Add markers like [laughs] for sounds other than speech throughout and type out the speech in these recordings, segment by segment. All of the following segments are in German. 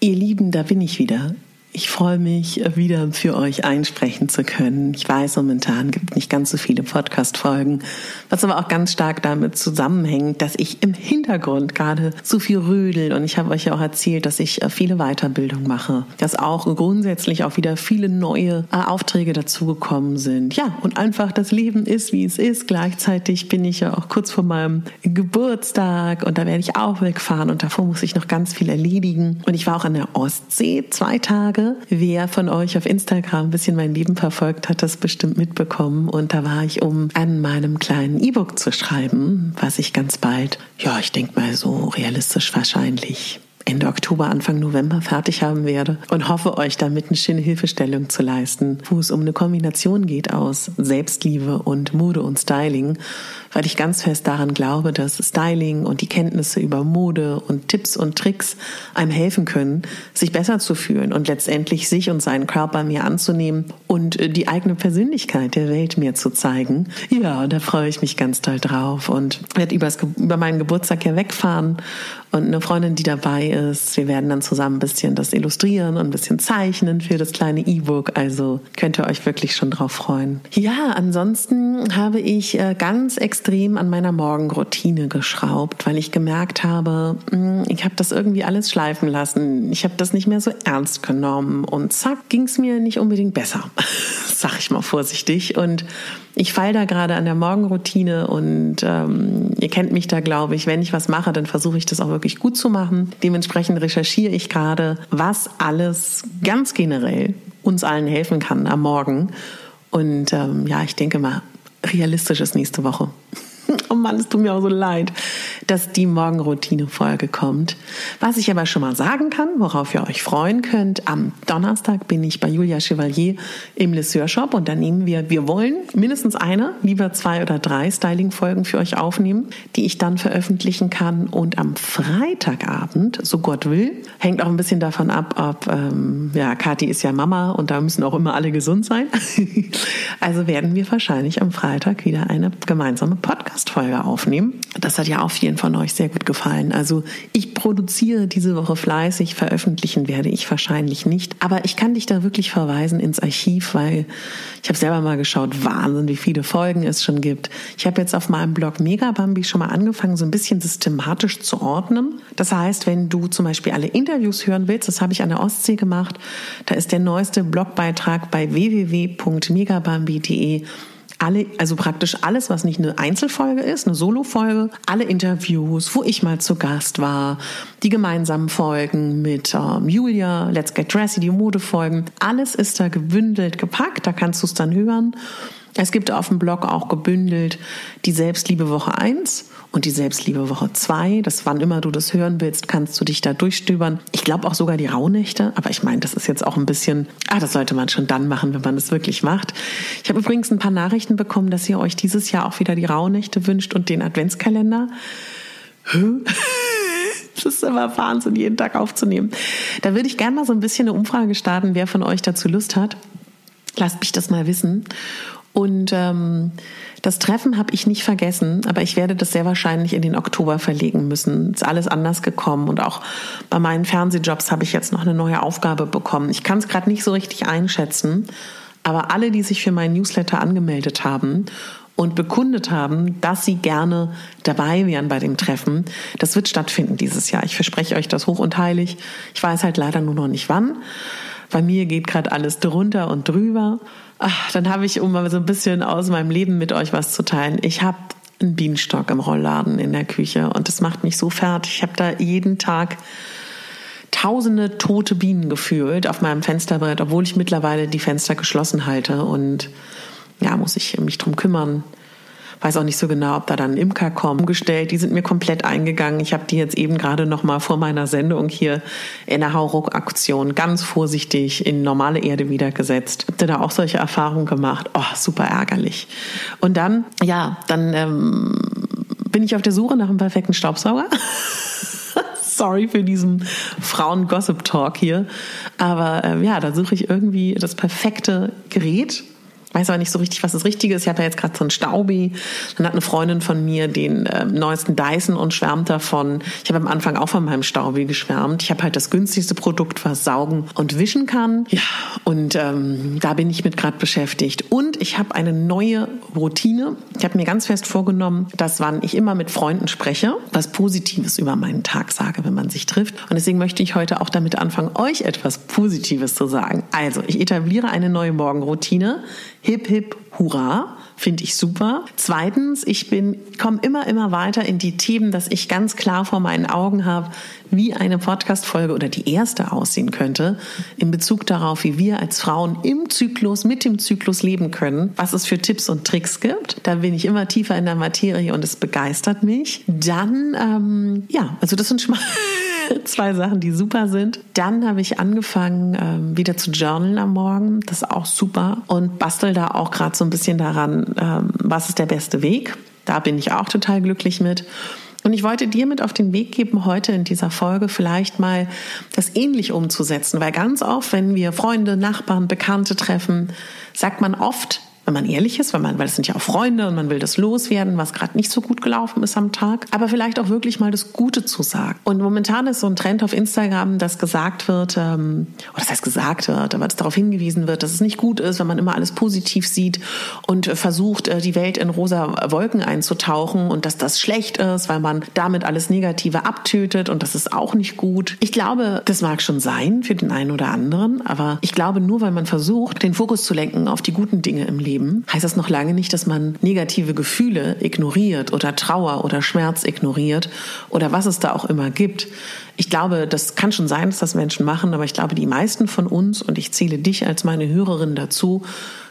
Ihr Lieben, da bin ich wieder. Ich freue mich, wieder für euch einsprechen zu können. Ich weiß, momentan gibt es nicht ganz so viele Podcast-Folgen, was aber auch ganz stark damit zusammenhängt, dass ich im Hintergrund gerade so viel rödel und ich habe euch ja auch erzählt, dass ich äh, viele Weiterbildung mache, dass auch grundsätzlich auch wieder viele neue äh, Aufträge dazugekommen sind. Ja, und einfach das Leben ist, wie es ist. Gleichzeitig bin ich ja auch kurz vor meinem Geburtstag und da werde ich auch wegfahren und davor muss ich noch ganz viel erledigen. Und ich war auch an der Ostsee zwei Tage Wer von euch auf Instagram ein bisschen mein Leben verfolgt, hat das bestimmt mitbekommen. Und da war ich, um an meinem kleinen E-Book zu schreiben, was ich ganz bald, ja, ich denke mal so realistisch wahrscheinlich Ende Oktober, Anfang November fertig haben werde und hoffe euch damit eine schöne Hilfestellung zu leisten, wo es um eine Kombination geht aus Selbstliebe und Mode und Styling, weil ich ganz fest daran glaube, dass Styling und die Kenntnisse über Mode und Tipps und Tricks einem helfen können, sich besser zu fühlen und letztendlich sich und seinen Körper mehr anzunehmen und äh, die eigene Persönlichkeit der Welt mir zu zeigen. Ja, da freue ich mich ganz toll drauf und werde über meinen Geburtstag ja wegfahren und eine Freundin, die dabei ist. Wir werden dann zusammen ein bisschen das illustrieren und ein bisschen zeichnen für das kleine E-Book. Also könnt ihr euch wirklich schon drauf freuen. Ja, ansonsten habe ich äh, ganz extrem an meiner Morgenroutine geschraubt, weil ich gemerkt habe, hm, ich habe das irgendwie alles schleifen lassen. Ich habe das nicht mehr so ernst genommen und zack, ging es mir nicht unbedingt besser. [laughs] Sag ich mal vorsichtig. Und ich fall da gerade an der Morgenroutine und ähm, ihr kennt mich da, glaube ich. Wenn ich was mache, dann versuche ich das auch wirklich gut zu machen. Dementsprechend recherchiere ich gerade, was alles ganz generell uns allen helfen kann am Morgen. Und ähm, ja, ich denke mal, realistisch ist nächste Woche. Oh Mann, es tut mir auch so leid, dass die Morgenroutine-Folge kommt. Was ich aber schon mal sagen kann, worauf ihr euch freuen könnt, am Donnerstag bin ich bei Julia Chevalier im Lesseur Shop und da nehmen wir, wir wollen mindestens eine, lieber zwei oder drei Styling-Folgen für euch aufnehmen, die ich dann veröffentlichen kann. Und am Freitagabend, so Gott will, hängt auch ein bisschen davon ab, ob, ähm, ja, Kathi ist ja Mama und da müssen auch immer alle gesund sein. [laughs] also werden wir wahrscheinlich am Freitag wieder eine gemeinsame Podcast-Folge aufnehmen. Das hat ja auch vielen von euch sehr gut gefallen. Also ich produziere diese Woche fleißig, veröffentlichen werde ich wahrscheinlich nicht. Aber ich kann dich da wirklich verweisen ins Archiv, weil ich habe selber mal geschaut, Wahnsinn, wie viele Folgen es schon gibt. Ich habe jetzt auf meinem Blog Megabambi schon mal angefangen, so ein bisschen systematisch zu ordnen. Das heißt, wenn du zum Beispiel alle Interviews hören willst, das habe ich an der Ostsee gemacht, da ist der neueste Blogbeitrag bei www.megabambi.de alle, also praktisch alles, was nicht eine Einzelfolge ist, eine Solo-Folge, alle Interviews, wo ich mal zu Gast war, die gemeinsamen Folgen mit ähm, Julia, Let's Get Dressy, die Modefolgen, alles ist da gebündelt gepackt, da kannst du es dann hören. Es gibt auf dem Blog auch gebündelt die Selbstliebe Woche 1 und die Selbstliebe Woche 2. Das, wann immer du das hören willst, kannst du dich da durchstöbern. Ich glaube auch sogar die Rauhnächte, aber ich meine, das ist jetzt auch ein bisschen, ah, das sollte man schon dann machen, wenn man das wirklich macht. Ich habe übrigens ein paar Nachrichten bekommen, dass ihr euch dieses Jahr auch wieder die Rauhnächte wünscht und den Adventskalender. Das ist immer Wahnsinn, jeden Tag aufzunehmen. Da würde ich gerne mal so ein bisschen eine Umfrage starten, wer von euch dazu Lust hat. Lasst mich das mal wissen. Und ähm, das Treffen habe ich nicht vergessen, aber ich werde das sehr wahrscheinlich in den Oktober verlegen müssen. Ist alles anders gekommen und auch bei meinen Fernsehjobs habe ich jetzt noch eine neue Aufgabe bekommen. Ich kann es gerade nicht so richtig einschätzen, aber alle, die sich für meinen Newsletter angemeldet haben und bekundet haben, dass sie gerne dabei wären bei dem Treffen. Das wird stattfinden dieses Jahr. Ich verspreche euch das hoch und heilig. Ich weiß halt leider nur noch nicht wann. Bei mir geht gerade alles drunter und drüber. Ach, dann habe ich, um mal so ein bisschen aus meinem Leben mit euch was zu teilen, ich habe einen Bienenstock im Rollladen in der Küche und das macht mich so fertig. Ich habe da jeden Tag tausende tote Bienen gefühlt auf meinem Fensterbrett, obwohl ich mittlerweile die Fenster geschlossen halte und ja, muss ich mich drum kümmern. Weiß auch nicht so genau, ob da dann Imker kommen gestellt. Die sind mir komplett eingegangen. Ich habe die jetzt eben gerade noch mal vor meiner Sendung hier in der Hauruck-Aktion ganz vorsichtig in normale Erde wiedergesetzt. Habt ihr da auch solche Erfahrungen gemacht? Oh, super ärgerlich. Und dann, ja, dann ähm, bin ich auf der Suche nach einem perfekten Staubsauger. [laughs] Sorry für diesen Frauen-Gossip-Talk hier. Aber ähm, ja, da suche ich irgendwie das perfekte Gerät weiß aber nicht so richtig, was das Richtige ist. Ich habe ja jetzt gerade so einen Staubi. Dann hat eine Freundin von mir den äh, neuesten Dyson und schwärmt davon. Ich habe am Anfang auch von meinem Staubi geschwärmt. Ich habe halt das günstigste Produkt, was saugen und wischen kann. Ja, und ähm, da bin ich mit gerade beschäftigt. Und ich habe eine neue Routine. Ich habe mir ganz fest vorgenommen, dass wann ich immer mit Freunden spreche, was Positives über meinen Tag sage, wenn man sich trifft. Und deswegen möchte ich heute auch damit anfangen, euch etwas Positives zu sagen. Also, ich etabliere eine neue Morgenroutine Hip, hip, hurra, finde ich super. Zweitens, ich bin, komme immer, immer weiter in die Themen, dass ich ganz klar vor meinen Augen habe, wie eine Podcast-Folge oder die erste aussehen könnte, in Bezug darauf, wie wir als Frauen im Zyklus, mit dem Zyklus leben können, was es für Tipps und Tricks gibt. Da bin ich immer tiefer in der Materie und es begeistert mich. Dann, ähm, ja, also das sind schon mal [laughs] [laughs] zwei Sachen, die super sind. Dann habe ich angefangen, ähm, wieder zu journalen am Morgen. Das ist auch super. Und bastel da auch gerade so ein bisschen daran, ähm, was ist der beste Weg. Da bin ich auch total glücklich mit. Und ich wollte dir mit auf den Weg geben, heute in dieser Folge vielleicht mal das ähnlich umzusetzen, weil ganz oft, wenn wir Freunde, Nachbarn, Bekannte treffen, sagt man oft, wenn man ehrlich ist, weil man, weil es sind ja auch Freunde und man will das loswerden, was gerade nicht so gut gelaufen ist am Tag, aber vielleicht auch wirklich mal das Gute zu sagen. Und momentan ist so ein Trend auf Instagram, dass gesagt wird, ähm, oder das heißt gesagt wird, aber dass darauf hingewiesen wird, dass es nicht gut ist, wenn man immer alles positiv sieht und versucht, äh, die Welt in rosa Wolken einzutauchen und dass das schlecht ist, weil man damit alles Negative abtötet und das ist auch nicht gut. Ich glaube, das mag schon sein für den einen oder anderen, aber ich glaube nur, weil man versucht, den Fokus zu lenken auf die guten Dinge im Leben, Leben, heißt das noch lange nicht, dass man negative Gefühle ignoriert oder Trauer oder Schmerz ignoriert oder was es da auch immer gibt. Ich glaube, das kann schon sein, dass das Menschen machen, aber ich glaube, die meisten von uns, und ich zähle dich als meine Hörerin dazu,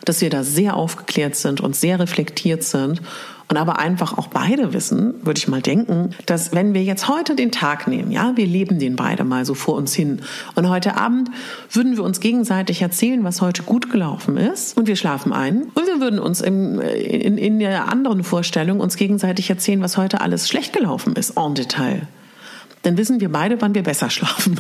dass wir da sehr aufgeklärt sind und sehr reflektiert sind und aber einfach auch beide wissen, würde ich mal denken, dass wenn wir jetzt heute den Tag nehmen, ja, wir leben den beide mal so vor uns hin. Und heute Abend würden wir uns gegenseitig erzählen, was heute gut gelaufen ist. Und wir schlafen ein. Und wir würden uns im, in, in der anderen Vorstellung uns gegenseitig erzählen, was heute alles schlecht gelaufen ist, en Detail dann wissen wir beide, wann wir besser schlafen.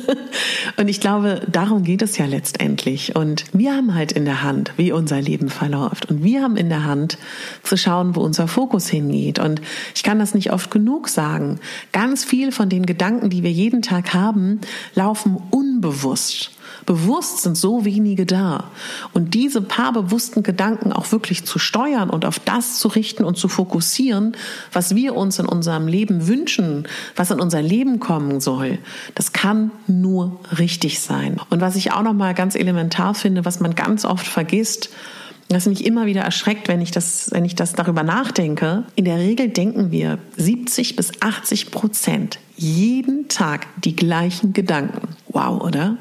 [laughs] und ich glaube, darum geht es ja letztendlich. Und wir haben halt in der Hand, wie unser Leben verläuft. Und wir haben in der Hand zu schauen, wo unser Fokus hingeht. Und ich kann das nicht oft genug sagen. Ganz viel von den Gedanken, die wir jeden Tag haben, laufen unbewusst. Bewusst sind so wenige da. Und diese paar bewussten Gedanken auch wirklich zu steuern und auf das zu richten und zu fokussieren, was wir uns in unserem Leben wünschen, was in unser Leben kommen soll, das kann nur richtig sein. Und was ich auch noch mal ganz elementar finde, was man ganz oft vergisst, was mich immer wieder erschreckt, wenn ich das, wenn ich das darüber nachdenke. In der Regel denken wir 70 bis 80 Prozent jeden Tag die gleichen Gedanken. Wow, oder?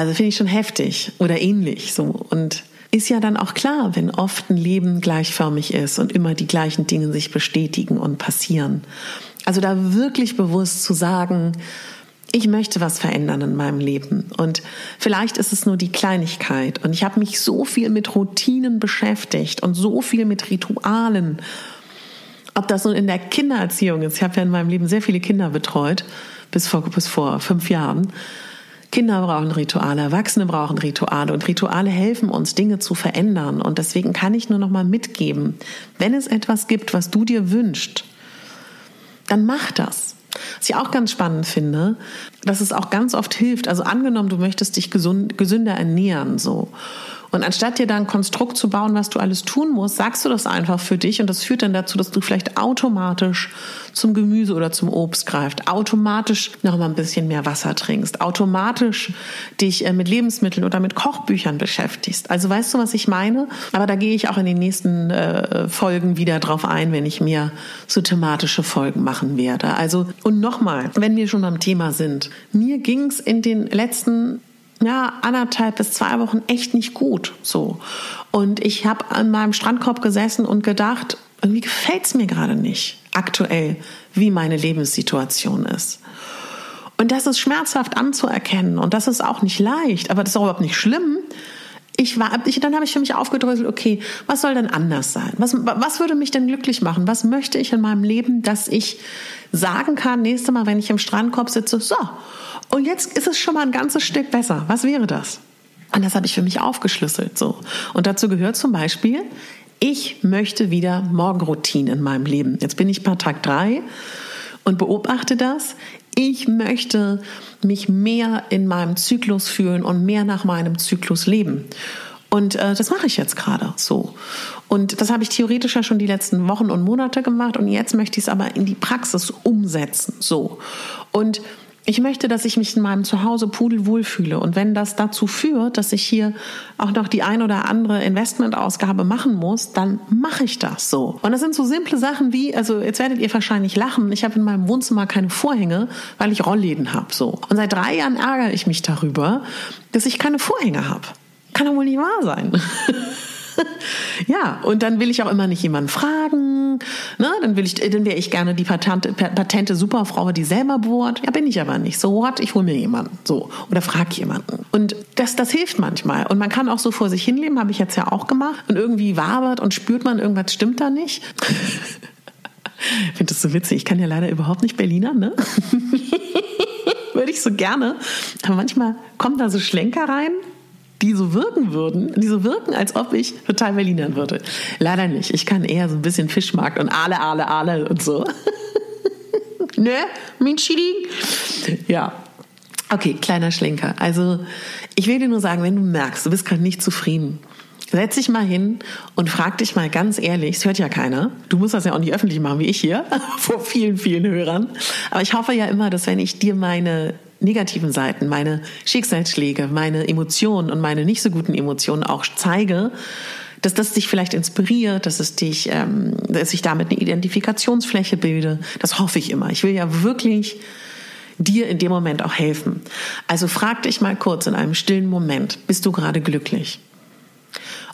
Also finde ich schon heftig oder ähnlich so. Und ist ja dann auch klar, wenn oft ein Leben gleichförmig ist und immer die gleichen Dinge sich bestätigen und passieren. Also da wirklich bewusst zu sagen, ich möchte was verändern in meinem Leben. Und vielleicht ist es nur die Kleinigkeit. Und ich habe mich so viel mit Routinen beschäftigt und so viel mit Ritualen. Ob das nun in der Kindererziehung ist. Ich habe ja in meinem Leben sehr viele Kinder betreut, bis vor, bis vor fünf Jahren Kinder brauchen Rituale, Erwachsene brauchen Rituale und Rituale helfen uns, Dinge zu verändern. Und deswegen kann ich nur noch mal mitgeben, wenn es etwas gibt, was du dir wünschst, dann mach das. Was ich auch ganz spannend finde, dass es auch ganz oft hilft. Also angenommen, du möchtest dich gesund, gesünder ernähren, so. Und anstatt dir da ein Konstrukt zu bauen, was du alles tun musst, sagst du das einfach für dich und das führt dann dazu, dass du vielleicht automatisch zum Gemüse oder zum Obst greifst, automatisch noch mal ein bisschen mehr Wasser trinkst, automatisch dich äh, mit Lebensmitteln oder mit Kochbüchern beschäftigst. Also weißt du, was ich meine? Aber da gehe ich auch in den nächsten äh, Folgen wieder drauf ein, wenn ich mir so thematische Folgen machen werde. Also und nochmal, wenn wir schon beim Thema sind, mir ging es in den letzten ja, anderthalb bis zwei Wochen echt nicht gut. So. Und ich habe an meinem Strandkorb gesessen und gedacht, irgendwie gefällt es mir gerade nicht aktuell, wie meine Lebenssituation ist. Und das ist schmerzhaft anzuerkennen und das ist auch nicht leicht, aber das ist auch überhaupt nicht schlimm. Ich war, ich, dann habe ich für mich aufgedröselt, okay, was soll denn anders sein? Was, was würde mich denn glücklich machen? Was möchte ich in meinem Leben, dass ich sagen kann, nächstes Mal, wenn ich im Strandkorb sitze, so, und jetzt ist es schon mal ein ganzes Stück besser. Was wäre das? Und das habe ich für mich aufgeschlüsselt. So. Und dazu gehört zum Beispiel, ich möchte wieder Morgenroutine in meinem Leben. Jetzt bin ich bei Tag drei und beobachte das. Ich möchte mich mehr in meinem Zyklus fühlen und mehr nach meinem Zyklus leben. Und äh, das mache ich jetzt gerade so. Und das habe ich theoretisch ja schon die letzten Wochen und Monate gemacht und jetzt möchte ich es aber in die Praxis umsetzen. So. Und ich möchte, dass ich mich in meinem Zuhause pudelwohl fühle. Und wenn das dazu führt, dass ich hier auch noch die ein oder andere Investmentausgabe machen muss, dann mache ich das so. Und das sind so simple Sachen wie, also jetzt werdet ihr wahrscheinlich lachen, ich habe in meinem Wohnzimmer keine Vorhänge, weil ich Rollläden habe. So. Und seit drei Jahren ärgere ich mich darüber, dass ich keine Vorhänge habe. Kann doch wohl nicht wahr sein. [laughs] [laughs] ja, und dann will ich auch immer nicht jemanden fragen. Ne? Dann dann wäre ich gerne die patente, patente Superfrau, die selber bohrt. Ja, bin ich aber nicht. So what? Ich hole mir jemanden. So. Oder frage jemanden. Und das, das hilft manchmal. Und man kann auch so vor sich hinleben, habe ich jetzt ja auch gemacht. Und irgendwie wabert und spürt man, irgendwas stimmt da nicht. [laughs] Ich finde das so witzig. Ich kann ja leider überhaupt nicht Berliner, ne? [laughs] Würde ich so gerne. Aber manchmal kommen da so Schlenker rein die so wirken würden, die so wirken, als ob ich total Berlinern würde. Leider nicht. Ich kann eher so ein bisschen Fischmarkt und Ale, Ale, Ale und so. [laughs] ne, Minchili? Ja. Okay, kleiner Schlenker. Also, ich will dir nur sagen, wenn du merkst, du bist gerade nicht zufrieden, setz dich mal hin und frag dich mal ganz ehrlich, es hört ja keiner. Du musst das ja auch nicht öffentlich machen wie ich hier, [laughs] vor vielen, vielen Hörern. Aber ich hoffe ja immer, dass wenn ich dir meine negativen Seiten, meine Schicksalsschläge, meine Emotionen und meine nicht so guten Emotionen auch zeige, dass das dich vielleicht inspiriert, dass es dich, ähm, dass ich damit eine Identifikationsfläche bilde. Das hoffe ich immer. Ich will ja wirklich dir in dem Moment auch helfen. Also frag dich mal kurz in einem stillen Moment, bist du gerade glücklich?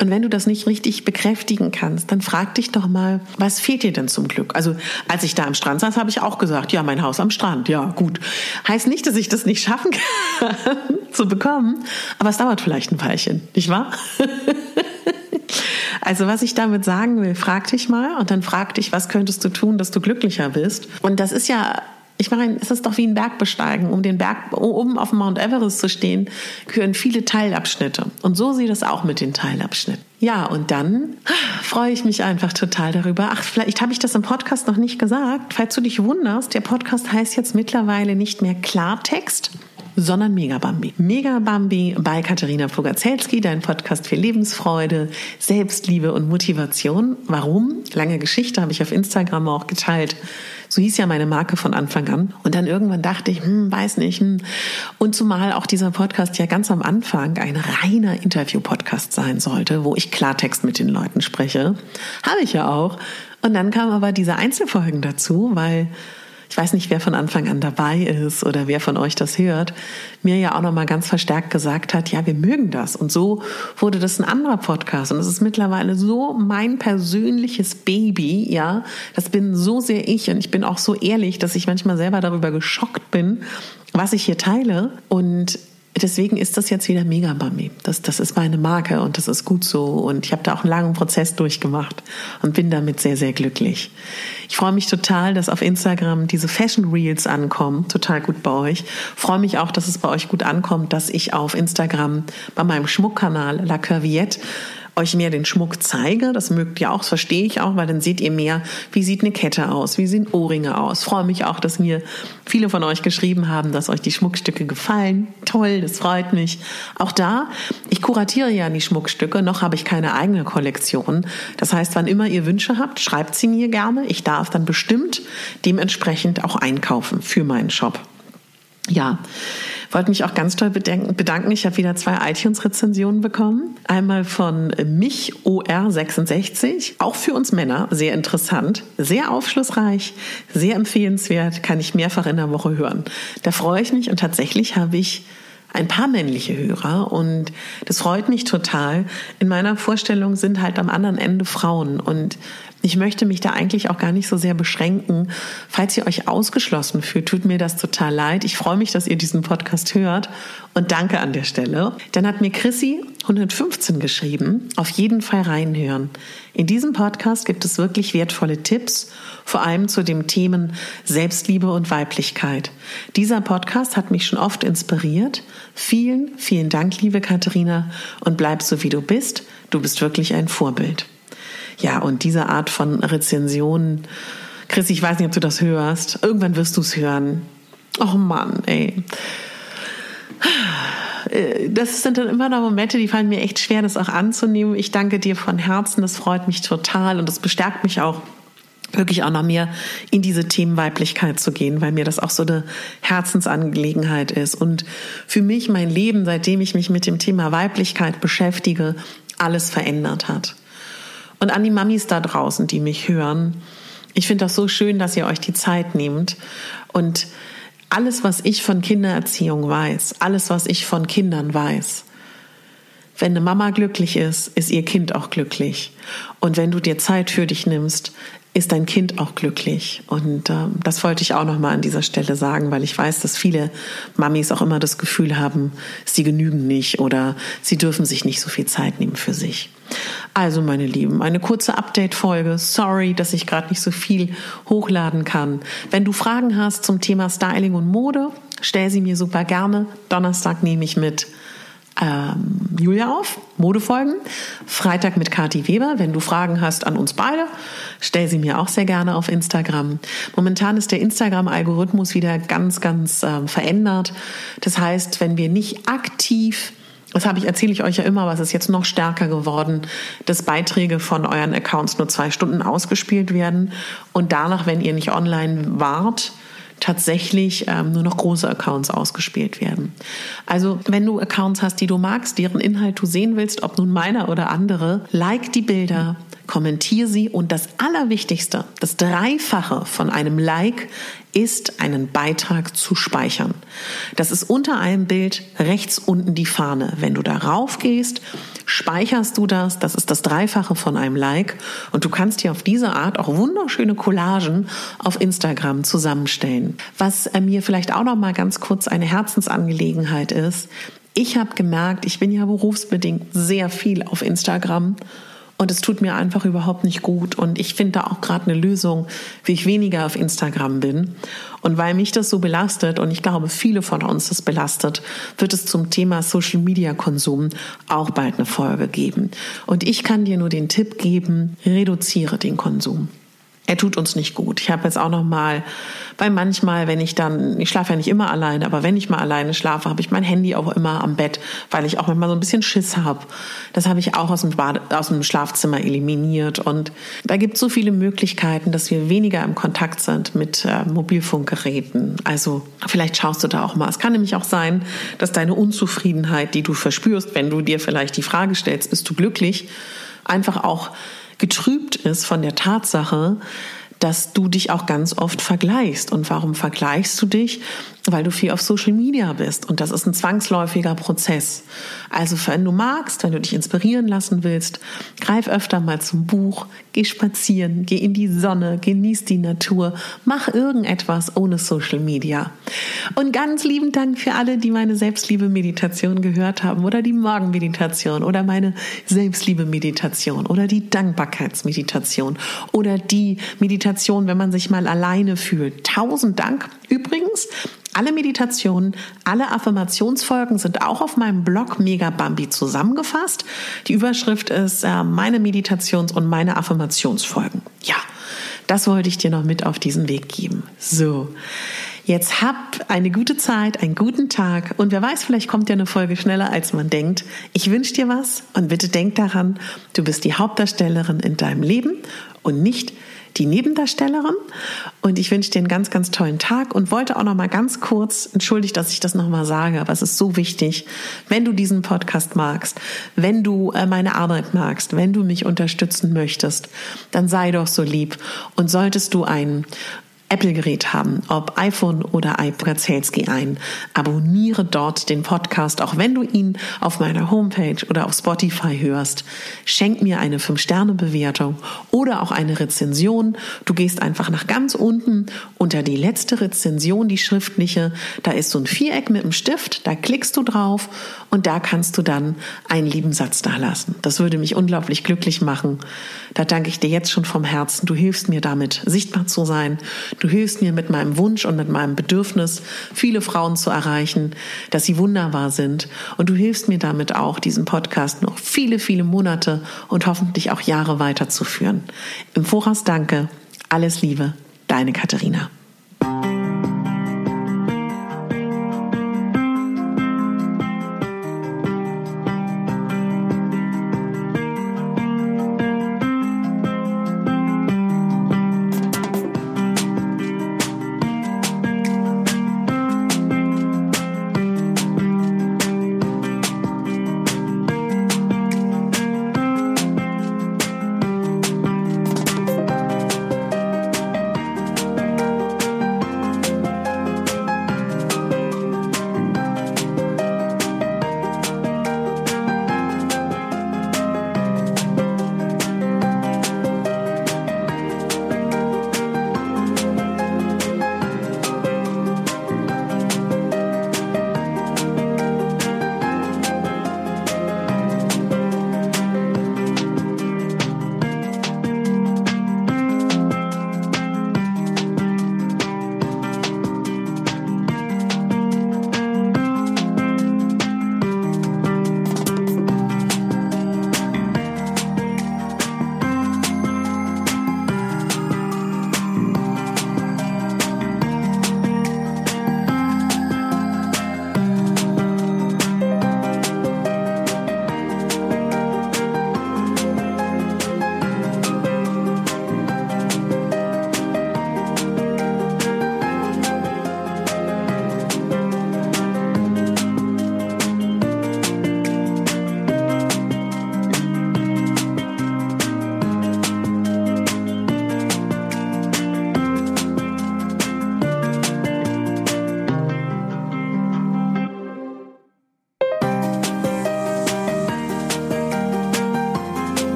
Und wenn du das nicht richtig bekräftigen kannst, dann frag dich doch mal, was fehlt dir denn zum Glück? Also als ich da am Strand saß, habe ich auch gesagt, ja, mein Haus am Strand, ja, gut. Heißt nicht, dass ich das nicht schaffen kann [laughs] zu bekommen, aber es dauert vielleicht ein Weilchen, nicht wahr? [laughs] Also was ich damit sagen will, frag dich mal und dann frag dich, was könntest du tun, dass du glücklicher bist. Und das ist ja ich meine, es ist doch wie ein Bergbesteigen. Um den Berg oben auf Mount Everest zu stehen, gehören viele Teilabschnitte. Und so sieht es auch mit den Teilabschnitten. Ja, und dann freue ich mich einfach total darüber. Ach, vielleicht habe ich das im Podcast noch nicht gesagt. Falls du dich wunderst, der Podcast heißt jetzt mittlerweile nicht mehr Klartext, sondern Megabambi. Megabambi bei Katharina Pogacelski, dein Podcast für Lebensfreude, Selbstliebe und Motivation. Warum? Lange Geschichte habe ich auf Instagram auch geteilt so hieß ja meine Marke von Anfang an. Und dann irgendwann dachte ich, hm, weiß nicht. Hm. Und zumal auch dieser Podcast ja ganz am Anfang ein reiner Interview-Podcast sein sollte, wo ich Klartext mit den Leuten spreche. Habe ich ja auch. Und dann kamen aber diese Einzelfolgen dazu, weil ich weiß nicht, wer von Anfang an dabei ist oder wer von euch das hört, mir ja auch nochmal ganz verstärkt gesagt hat, ja, wir mögen das. Und so wurde das ein anderer Podcast. Und es ist mittlerweile so mein persönliches Baby, ja. Das bin so sehr ich. Und ich bin auch so ehrlich, dass ich manchmal selber darüber geschockt bin, was ich hier teile. Und deswegen ist das jetzt wieder mega Mami. Das, das ist meine Marke und das ist gut so. Und ich habe da auch einen langen Prozess durchgemacht und bin damit sehr, sehr glücklich. Ich freue mich total, dass auf Instagram diese Fashion Reels ankommen. Total gut bei euch. Freue mich auch, dass es bei euch gut ankommt, dass ich auf Instagram bei meinem Schmuckkanal La Curviette euch mehr den Schmuck zeige. Das mögt ihr auch, das verstehe ich auch, weil dann seht ihr mehr, wie sieht eine Kette aus, wie sehen Ohrringe aus. freue mich auch, dass mir viele von euch geschrieben haben, dass euch die Schmuckstücke gefallen. Toll, das freut mich. Auch da, ich kuratiere ja die Schmuckstücke, noch habe ich keine eigene Kollektion. Das heißt, wann immer ihr Wünsche habt, schreibt sie mir gerne. Ich darf dann bestimmt dementsprechend auch einkaufen für meinen Shop. Ja, wollte mich auch ganz toll bedanken. Ich habe wieder zwei iTunes-Rezensionen bekommen. Einmal von mich OR66, auch für uns Männer, sehr interessant, sehr aufschlussreich, sehr empfehlenswert, kann ich mehrfach in der Woche hören. Da freue ich mich und tatsächlich habe ich ein paar männliche Hörer und das freut mich total. In meiner Vorstellung sind halt am anderen Ende Frauen und ich möchte mich da eigentlich auch gar nicht so sehr beschränken. Falls ihr euch ausgeschlossen fühlt, tut mir das total leid. Ich freue mich, dass ihr diesen Podcast hört und danke an der Stelle. Dann hat mir Chrissy 115 geschrieben, auf jeden Fall reinhören. In diesem Podcast gibt es wirklich wertvolle Tipps, vor allem zu den Themen Selbstliebe und Weiblichkeit. Dieser Podcast hat mich schon oft inspiriert. Vielen, vielen Dank, liebe Katharina, und bleib so wie du bist. Du bist wirklich ein Vorbild. Ja, und diese Art von Rezensionen, Chris, ich weiß nicht, ob du das hörst. Irgendwann wirst du es hören. Oh Mann, ey. Das sind dann immer noch Momente, die fallen mir echt schwer, das auch anzunehmen. Ich danke dir von Herzen, das freut mich total und das bestärkt mich auch, wirklich auch noch mehr in diese Themen Weiblichkeit zu gehen, weil mir das auch so eine Herzensangelegenheit ist. Und für mich mein Leben, seitdem ich mich mit dem Thema Weiblichkeit beschäftige, alles verändert hat. Und an die Mamis da draußen, die mich hören, ich finde das so schön, dass ihr euch die Zeit nehmt und alles, was ich von Kindererziehung weiß, alles, was ich von Kindern weiß, wenn eine Mama glücklich ist, ist ihr Kind auch glücklich. Und wenn du dir Zeit für dich nimmst, ist dein Kind auch glücklich. Und äh, das wollte ich auch noch mal an dieser Stelle sagen, weil ich weiß, dass viele Mamis auch immer das Gefühl haben, sie genügen nicht oder sie dürfen sich nicht so viel Zeit nehmen für sich. Also, meine Lieben, eine kurze Update-Folge. Sorry, dass ich gerade nicht so viel hochladen kann. Wenn du Fragen hast zum Thema Styling und Mode, stell sie mir super gerne. Donnerstag nehme ich mit ähm, Julia auf, Modefolgen. Freitag mit Kati Weber. Wenn du Fragen hast an uns beide, stell sie mir auch sehr gerne auf Instagram. Momentan ist der Instagram-Algorithmus wieder ganz, ganz ähm, verändert. Das heißt, wenn wir nicht aktiv das habe ich, erzähle ich euch ja immer, es ist jetzt noch stärker geworden, dass Beiträge von euren Accounts nur zwei Stunden ausgespielt werden und danach, wenn ihr nicht online wart, tatsächlich ähm, nur noch große Accounts ausgespielt werden. Also wenn du Accounts hast, die du magst, deren Inhalt du sehen willst, ob nun meiner oder andere, like die Bilder, kommentiere sie und das Allerwichtigste, das Dreifache von einem Like ist, einen Beitrag zu speichern. Das ist unter einem Bild rechts unten die Fahne. Wenn du darauf gehst, speicherst du das. Das ist das Dreifache von einem Like. Und du kannst dir auf diese Art auch wunderschöne Collagen auf Instagram zusammenstellen. Was äh, mir vielleicht auch noch mal ganz kurz eine Herzensangelegenheit ist. Ich habe gemerkt, ich bin ja berufsbedingt sehr viel auf Instagram und es tut mir einfach überhaupt nicht gut. Und ich finde da auch gerade eine Lösung, wie ich weniger auf Instagram bin. Und weil mich das so belastet und ich glaube, viele von uns das belastet, wird es zum Thema Social Media Konsum auch bald eine Folge geben. Und ich kann dir nur den Tipp geben, reduziere den Konsum er tut uns nicht gut. Ich habe jetzt auch noch mal, weil manchmal, wenn ich dann, ich schlafe ja nicht immer alleine, aber wenn ich mal alleine schlafe, habe ich mein Handy auch immer am Bett, weil ich auch manchmal so ein bisschen Schiss habe. Das habe ich auch aus dem, Bade, aus dem Schlafzimmer eliminiert. Und da gibt es so viele Möglichkeiten, dass wir weniger im Kontakt sind mit äh, Mobilfunkgeräten. Also vielleicht schaust du da auch mal. Es kann nämlich auch sein, dass deine Unzufriedenheit, die du verspürst, wenn du dir vielleicht die Frage stellst, bist du glücklich, einfach auch getrübt ist von der Tatsache, dass du dich auch ganz oft vergleichst. Und warum vergleichst du dich? Weil du viel auf Social Media bist. Und das ist ein zwangsläufiger Prozess. Also wenn du magst, wenn du dich inspirieren lassen willst, greif öfter mal zum Buch, geh spazieren, geh in die Sonne, genieß die Natur, mach irgendetwas ohne Social Media. Und ganz lieben Dank für alle, die meine Selbstliebe-Meditation gehört haben oder die Morgenmeditation oder meine Selbstliebe-Meditation oder die Dankbarkeitsmeditation oder die Meditation, wenn man sich mal alleine fühlt. Tausend Dank. Übrigens, alle Meditationen, alle Affirmationsfolgen sind auch auf meinem Blog Mega Bambi zusammengefasst. Die Überschrift ist äh, meine Meditations- und meine Affirmationsfolgen. Ja, das wollte ich dir noch mit auf diesen Weg geben. So. Jetzt hab eine gute Zeit, einen guten Tag und wer weiß, vielleicht kommt ja eine Folge schneller, als man denkt. Ich wünsche dir was und bitte denk daran, du bist die Hauptdarstellerin in deinem Leben und nicht die Nebendarstellerin. Und ich wünsche dir einen ganz, ganz tollen Tag und wollte auch noch mal ganz kurz, entschuldigt, dass ich das noch mal sage, aber es ist so wichtig, wenn du diesen Podcast magst, wenn du äh, meine Arbeit magst, wenn du mich unterstützen möchtest, dann sei doch so lieb. Und solltest du einen Apple-Gerät haben, ob iPhone oder iPad Salesky ein. Abonniere dort den Podcast, auch wenn du ihn auf meiner Homepage oder auf Spotify hörst. Schenk mir eine 5-Sterne-Bewertung oder auch eine Rezension. Du gehst einfach nach ganz unten unter die letzte Rezension, die schriftliche. Da ist so ein Viereck mit einem Stift, da klickst du drauf und da kannst du dann einen lieben Satz da lassen. Das würde mich unglaublich glücklich machen. Da danke ich dir jetzt schon vom Herzen. Du hilfst mir damit, sichtbar zu sein. Du hilfst mir mit meinem Wunsch und mit meinem Bedürfnis, viele Frauen zu erreichen, dass sie wunderbar sind. Und du hilfst mir damit auch, diesen Podcast noch viele, viele Monate und hoffentlich auch Jahre weiterzuführen. Im Voraus danke. Alles Liebe. Deine Katharina.